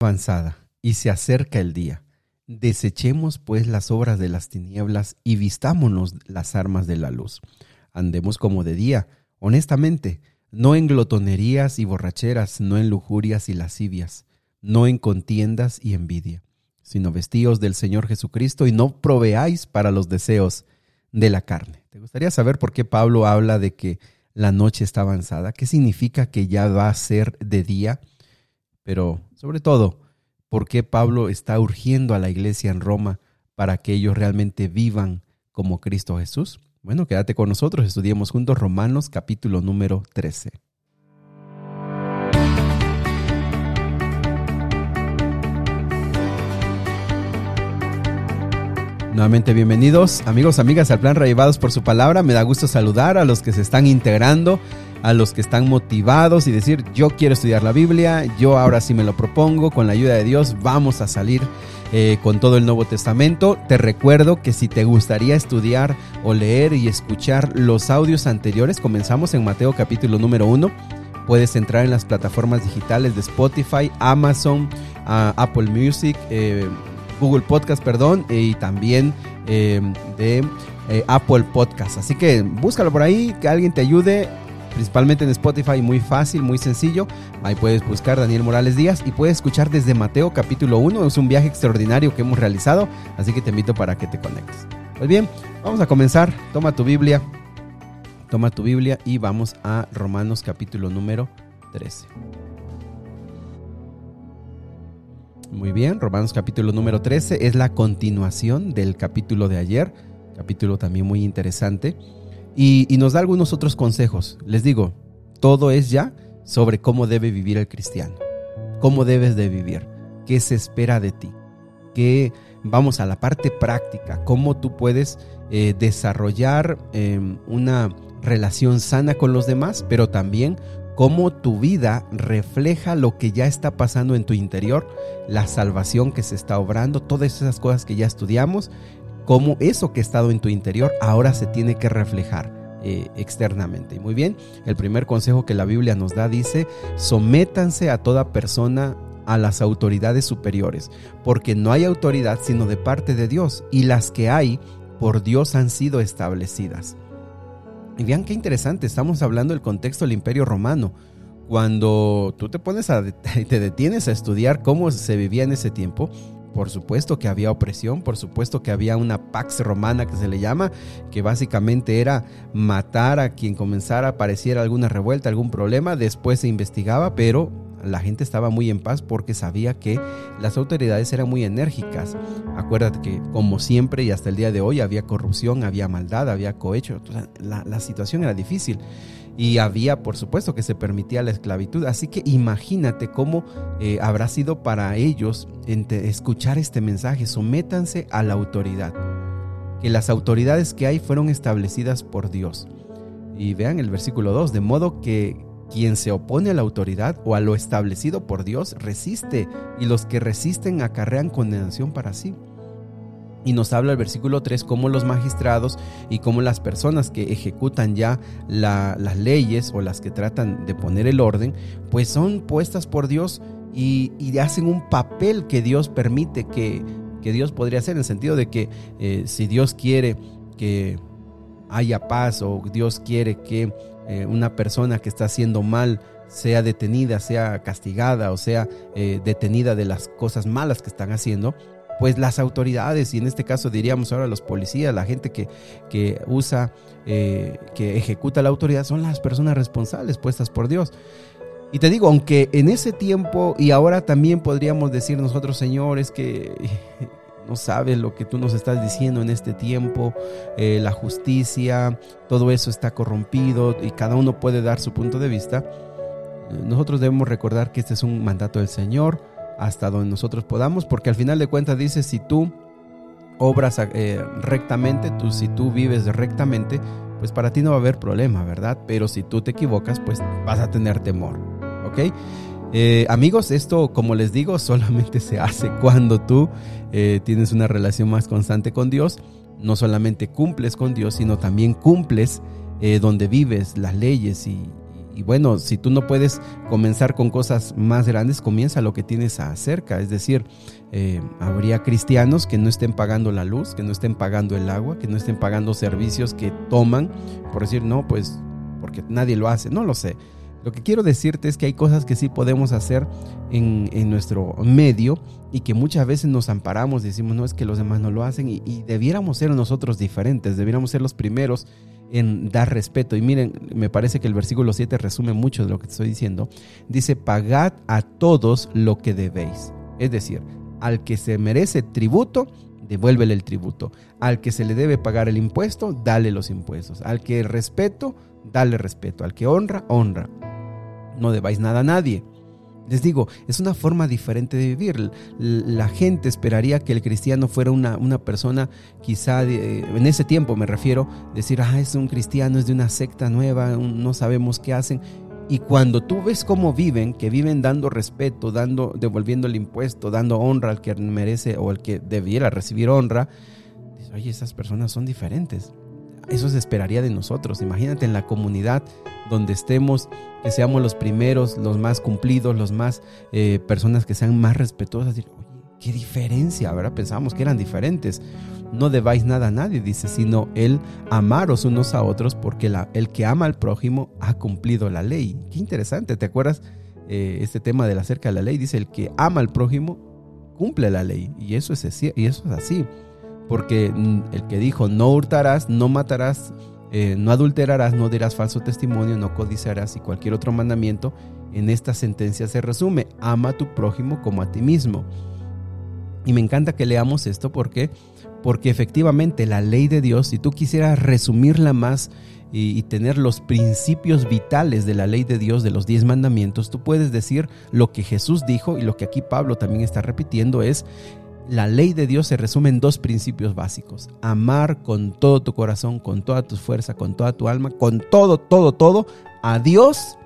avanzada y se acerca el día. Desechemos pues las obras de las tinieblas y vistámonos las armas de la luz. Andemos como de día, honestamente, no en glotonerías y borracheras, no en lujurias y lascivias, no en contiendas y envidia, sino vestíos del Señor Jesucristo y no proveáis para los deseos de la carne. ¿Te gustaría saber por qué Pablo habla de que la noche está avanzada? ¿Qué significa que ya va a ser de día? Pero sobre todo, ¿por qué Pablo está urgiendo a la iglesia en Roma para que ellos realmente vivan como Cristo Jesús? Bueno, quédate con nosotros, estudiemos juntos Romanos capítulo número 13. Nuevamente bienvenidos amigos, amigas al plan Revivados por su palabra. Me da gusto saludar a los que se están integrando, a los que están motivados y decir yo quiero estudiar la Biblia, yo ahora sí me lo propongo, con la ayuda de Dios vamos a salir eh, con todo el Nuevo Testamento. Te recuerdo que si te gustaría estudiar o leer y escuchar los audios anteriores, comenzamos en Mateo capítulo número 1. Puedes entrar en las plataformas digitales de Spotify, Amazon, Apple Music, eh, Google Podcast, perdón, y también eh, de Apple Podcast. Así que búscalo por ahí, que alguien te ayude principalmente en Spotify, muy fácil, muy sencillo. Ahí puedes buscar Daniel Morales Díaz y puedes escuchar desde Mateo capítulo 1. Es un viaje extraordinario que hemos realizado, así que te invito para que te conectes. Pues bien, vamos a comenzar. Toma tu Biblia, toma tu Biblia y vamos a Romanos capítulo número 13. Muy bien, Romanos capítulo número 13 es la continuación del capítulo de ayer, capítulo también muy interesante. Y, nos da algunos otros consejos. Les digo, todo es ya sobre cómo debe vivir el cristiano, cómo debes de vivir, qué se espera de ti, qué vamos a la parte práctica, cómo tú puedes eh, desarrollar em, una relación sana con los demás, pero también cómo tu vida refleja lo que ya está pasando en tu interior, la salvación que se está obrando, todas esas cosas que ya estudiamos cómo eso que ha estado en tu interior ahora se tiene que reflejar. Eh, externamente. Muy bien, el primer consejo que la Biblia nos da dice, sométanse a toda persona a las autoridades superiores, porque no hay autoridad sino de parte de Dios, y las que hay por Dios han sido establecidas. Y vean qué interesante, estamos hablando del contexto del imperio romano. Cuando tú te pones a, te detienes a estudiar cómo se vivía en ese tiempo, por supuesto que había opresión, por supuesto que había una pax romana que se le llama, que básicamente era matar a quien comenzara a apareciera alguna revuelta, algún problema, después se investigaba, pero la gente estaba muy en paz porque sabía que las autoridades eran muy enérgicas. Acuérdate que como siempre y hasta el día de hoy había corrupción, había maldad, había cohecho, la, la situación era difícil y había, por supuesto, que se permitía la esclavitud. Así que imagínate cómo eh, habrá sido para ellos escuchar este mensaje. Sométanse a la autoridad. Que las autoridades que hay fueron establecidas por Dios. Y vean el versículo 2, de modo que quien se opone a la autoridad o a lo establecido por Dios resiste, y los que resisten acarrean condenación para sí. Y nos habla el versículo 3 cómo los magistrados y cómo las personas que ejecutan ya las leyes o las que tratan de poner el orden, pues son puestas por Dios y, hacen un papel que Dios permite que, Dios podría hacer, en el sentido de que eh, si Dios quiere que haya paz o Dios quiere que eh, una persona que está haciendo mal sea detenida, sea castigada o sea eh, detenida de las cosas malas que están haciendo, pues las autoridades, y en este caso diríamos ahora los policías, la gente que, que usa, eh, que ejecuta la autoridad, son las personas responsables puestas por Dios. Y te digo, aunque en ese tiempo y ahora también podríamos decir nosotros, señores, que no sabes lo que tú nos estás diciendo en este tiempo, eh, la justicia, todo eso está corrompido y cada uno puede dar su punto de vista. Nosotros debemos recordar que este es un mandato del Señor, hasta donde nosotros podamos, porque al final de cuentas dice, si tú obras eh, rectamente, tú, si tú vives rectamente, pues para ti no va a haber problema, ¿verdad? Pero si tú te equivocas, pues vas a tener temor, ¿ok? Eh, amigos, esto, como les digo, solamente se hace cuando tú eh, tienes una relación más constante con Dios. No solamente cumples con Dios, sino también cumples donde vives las leyes y, y, bueno, si tú no puedes comenzar con cosas más grandes, comienza lo que tienes cerca. Es decir, eh, habría cristianos que no estén pagando la luz, que no estén pagando el agua, que no estén pagando servicios que toman, por decir, no, pues porque nadie lo hace, no lo sé. Lo que quiero decirte es que hay cosas que sí podemos hacer en, nuestro medio y que muchas veces nos amparamos, decimos, no es que los demás no lo hacen y debiéramos ser nosotros diferentes, debiéramos ser los primeros en dar respeto. Y miren, me parece que el versículo 7 resume mucho de lo que estoy diciendo. Dice, pagad a todos lo que debéis. Es decir, al que se merece tributo, devuélvele el tributo. Al que se le debe pagar el impuesto, dale los impuestos. Al que respeto, dale respeto. Al que honra, honra no debáis nada a nadie. Les digo, es una forma diferente de vivir. La gente esperaría que el cristiano fuera una, una persona, quizá en ese tiempo me refiero, decir, ah, es un cristiano, es de una secta nueva, no sabemos qué hacen. Y cuando tú ves cómo viven, que viven dando respeto, dando, devolviendo el impuesto, dando honra al que merece o al que debiera recibir honra, dices, oye, esas personas son diferentes. Eso se esperaría de nosotros. Imagínate en la comunidad donde estemos, que seamos los primeros, los más cumplidos, los más eh, personas que sean más respetuosas. Oye, qué diferencia, ¿verdad? Pensábamos que eran diferentes. No debáis nada a nadie, dice, sino el amaros unos a otros, porque el que ama al prójimo ha cumplido la ley. Qué interesante, ¿te acuerdas? Eh, este tema de la cerca de la ley dice, el que ama al prójimo cumple la ley. Y eso es, y eso es así porque mm, el que dijo no hurtarás, no matarás, eh, no adulterarás, no dirás falso testimonio, no codiciarás y cualquier otro mandamiento, en esta sentencia se resume, ama a tu prójimo como a ti mismo. Y me encanta que leamos esto porque porque efectivamente la ley de Dios, si tú quisieras resumirla más y, y, tener los principios vitales de la ley de Dios, de los diez mandamientos, tú puedes decir lo que Jesús dijo y lo que aquí Pablo también está repitiendo es la ley de Dios se resume en dos principios básicos. Amar con todo tu corazón, con toda tu fuerza, con toda tu alma, con todo, todo, todo, a Dios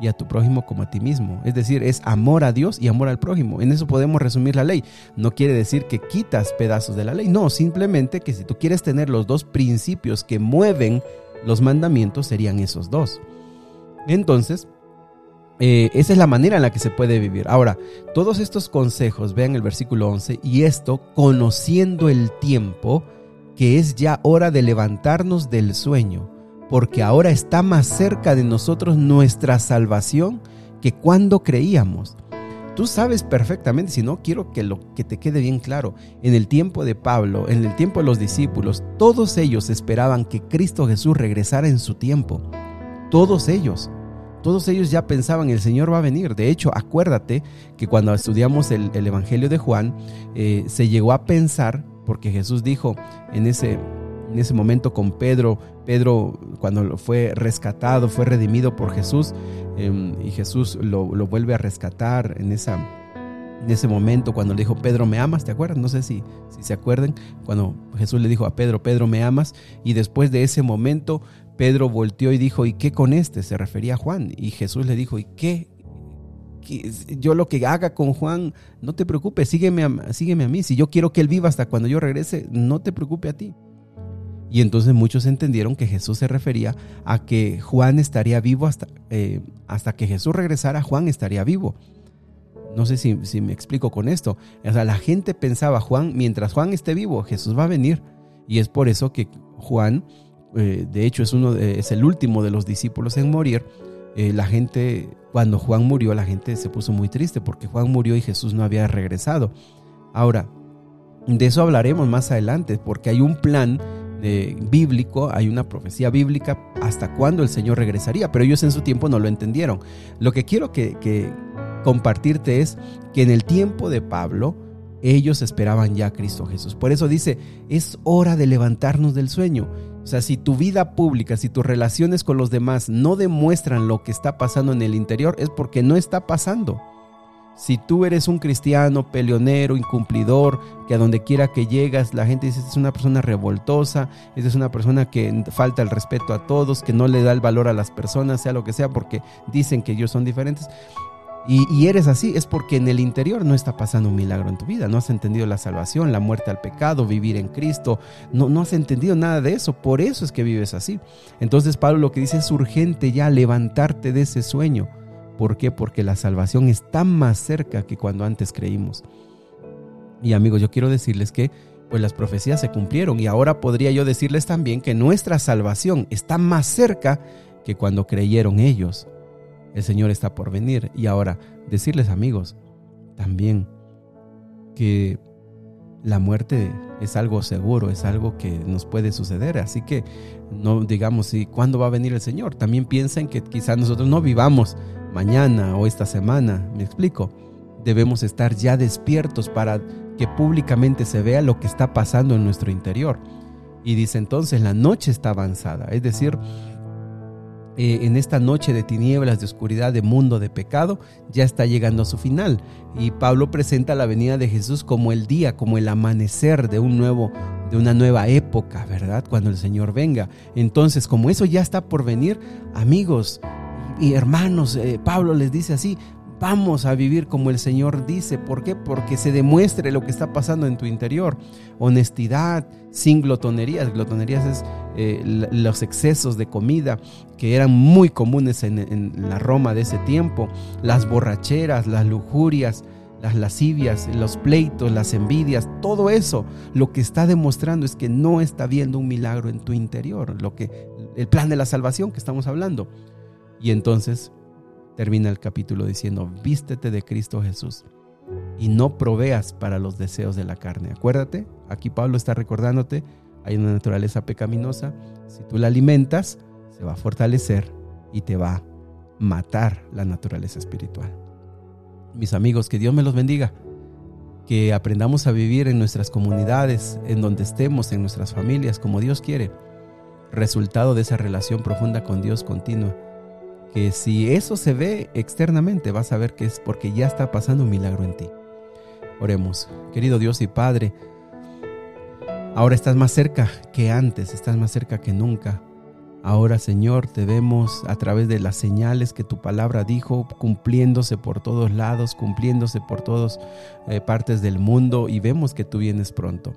y a tu prójimo como a ti mismo. Es decir, es amor a Dios y amor al prójimo. En eso podemos resumir la ley. No quiere decir que quitas pedazos de la ley. No, simplemente que si tú quieres tener los dos principios que mueven los mandamientos, serían esos dos. Entonces, eh, esa es la manera en la que se puede vivir. Ahora, todos estos consejos, vean el versículo 11, y esto conociendo el tiempo, que es ya hora de levantarnos del sueño, porque ahora está más cerca de nosotros nuestra salvación que cuando creíamos. Tú sabes perfectamente, si no quiero que lo que te quede bien claro, en el tiempo de Pablo, en el tiempo de los discípulos, todos ellos esperaban que Cristo Jesús regresara en su tiempo. Todos ellos. Todos ellos ya pensaban, el Señor va a venir. De hecho, acuérdate que cuando estudiamos el, Evangelio de Juan, eh, se llegó a pensar, porque Jesús dijo en ese, en ese momento con Pedro, Pedro cuando fue rescatado, fue redimido por Jesús, em, y Jesús lo, vuelve a rescatar en esa, en ese momento cuando le dijo, Pedro, ¿me amas? ¿Te acuerdas? No sé si, si se acuerdan, cuando Jesús le dijo a Pedro, Pedro, ¿me amas? Y después de ese momento, Pedro volteó y dijo, ¿y qué con este? Se refería a Juan. Y Jesús le dijo, ¿y qué? Yo lo que haga con Juan, no te preocupes, sígueme a, a mí. Si yo quiero que él viva hasta cuando yo regrese, no te preocupe a ti. Y entonces muchos entendieron que Jesús se refería a que Juan estaría vivo hasta, eh, hasta que Jesús regresara, Juan estaría vivo. No sé si, si, me explico con esto. O sea, la gente pensaba, Juan, mientras Juan esté vivo, Jesús va a venir. Y es por eso que Juan eh, de hecho es, uno es el último de los discípulos en morir, eh, la gente, cuando Juan murió, la gente se puso muy triste porque Juan murió y Jesús no había regresado. Ahora, de eso hablaremos más adelante, porque hay un plan eh, bíblico, hay una profecía bíblica hasta cuándo el Señor regresaría, pero ellos en su tiempo no lo entendieron. Lo que quiero que, compartirte es que en el tiempo de Pablo, ellos esperaban ya a Cristo Jesús. Por eso dice, es hora de levantarnos del sueño. O sea, si tu vida pública, si tus relaciones con los demás no demuestran lo que está pasando en el interior, es porque no está pasando. Si tú eres un cristiano, peleonero, incumplidor, que a donde quiera que llegas, la gente dice, es una persona revoltosa, es una persona que falta el respeto a todos, que no le da el valor a las personas, sea lo que sea, porque dicen que ellos son diferentes y, eres así, es porque en el interior no está pasando un milagro en tu vida. No has entendido la salvación, la muerte al pecado, vivir en Cristo. No, no has entendido nada de eso. Por eso es que vives así. Entonces Pablo lo que dice es urgente ya levantarte de ese sueño. ¿Por qué? Porque la salvación está más cerca que cuando antes creímos. Y amigos, yo quiero decirles que pues las profecías se cumplieron y ahora podría yo decirles también que nuestra salvación está más cerca que cuando creyeron ellos el Señor está por venir. Y ahora, decirles amigos, también que la muerte es algo seguro, es algo que nos puede suceder. Así que no digamos, si cuándo va a venir el Señor? También piensen que quizás nosotros no vivamos mañana o esta semana. ¿Me explico? Debemos estar ya despiertos para que públicamente se vea lo que está pasando en nuestro interior. Y dice entonces, la noche está avanzada. Es decir, eh, en esta noche de tinieblas, de oscuridad, de mundo, de pecado, ya está llegando a su final. Y Pablo presenta la venida de Jesús como el día, como el amanecer de un nuevo de una nueva época, ¿verdad? Cuando el Señor venga. Entonces, como eso ya está por venir, amigos y hermanos, eh, Pablo les dice así, Vamos a vivir como el Señor dice. ¿Por qué? Porque se demuestre lo que está pasando en tu interior. Honestidad, sin glotonerías. Glotonerías es eh, los excesos de comida que eran muy comunes en, en la Roma de ese tiempo. Las borracheras, las lujurias, las lascivias, los pleitos, las envidias, todo eso lo que está demostrando es que no está viendo un milagro en tu interior, lo que el plan de la salvación que estamos hablando. Y entonces termina el capítulo diciendo, vístete de Cristo Jesús y no proveas para los deseos de la carne. Acuérdate, aquí Pablo está recordándote, hay una naturaleza pecaminosa, si tú la alimentas, se va a fortalecer y te va a matar la naturaleza espiritual. Mis amigos, que Dios me los bendiga, que aprendamos a vivir en nuestras comunidades, en donde estemos, en nuestras familias, como Dios quiere, resultado de esa relación profunda con Dios continua si eso se ve externamente, vas a ver que es porque ya está pasando un milagro en ti. Oremos, querido Dios y Padre, ahora estás más cerca que antes, estás más cerca que nunca. Ahora, Señor, te vemos a través de las señales que tu palabra dijo, cumpliéndose por todos lados, cumpliéndose por todas eh, partes del mundo y vemos que tú vienes pronto.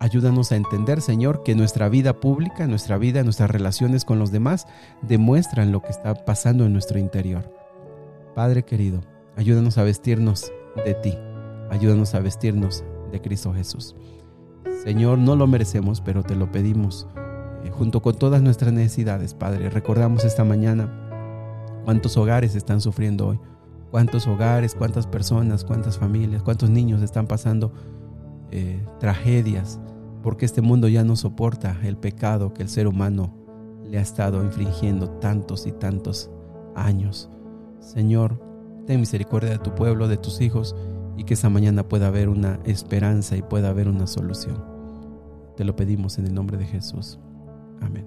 Ayúdanos a entender, Señor, que nuestra vida pública, nuestra vida, nuestras relaciones con los demás demuestran lo que está pasando en nuestro interior. Padre querido, ayúdanos a vestirnos de ti. Ayúdanos a vestirnos de Cristo Jesús. Señor, no lo merecemos, pero te lo pedimos eh, junto con todas nuestras necesidades, Padre. Recordamos esta mañana cuántos hogares están sufriendo hoy, cuántos hogares, cuántas personas, cuántas familias, cuántos niños están pasando eh, tragedias, porque este mundo ya no soporta el pecado que el ser humano le ha estado infringiendo tantos y tantos años. Señor, ten misericordia de tu pueblo, de tus hijos, y que esa mañana pueda haber una esperanza y pueda haber una solución. Te lo pedimos en el nombre de Jesús. Amén.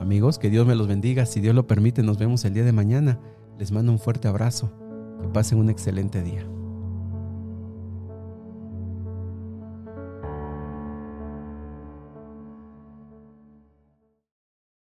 Amigos, que Dios me los bendiga. Si Dios lo permite, nos vemos el día de mañana. Les mando un fuerte abrazo. Que pasen un excelente día.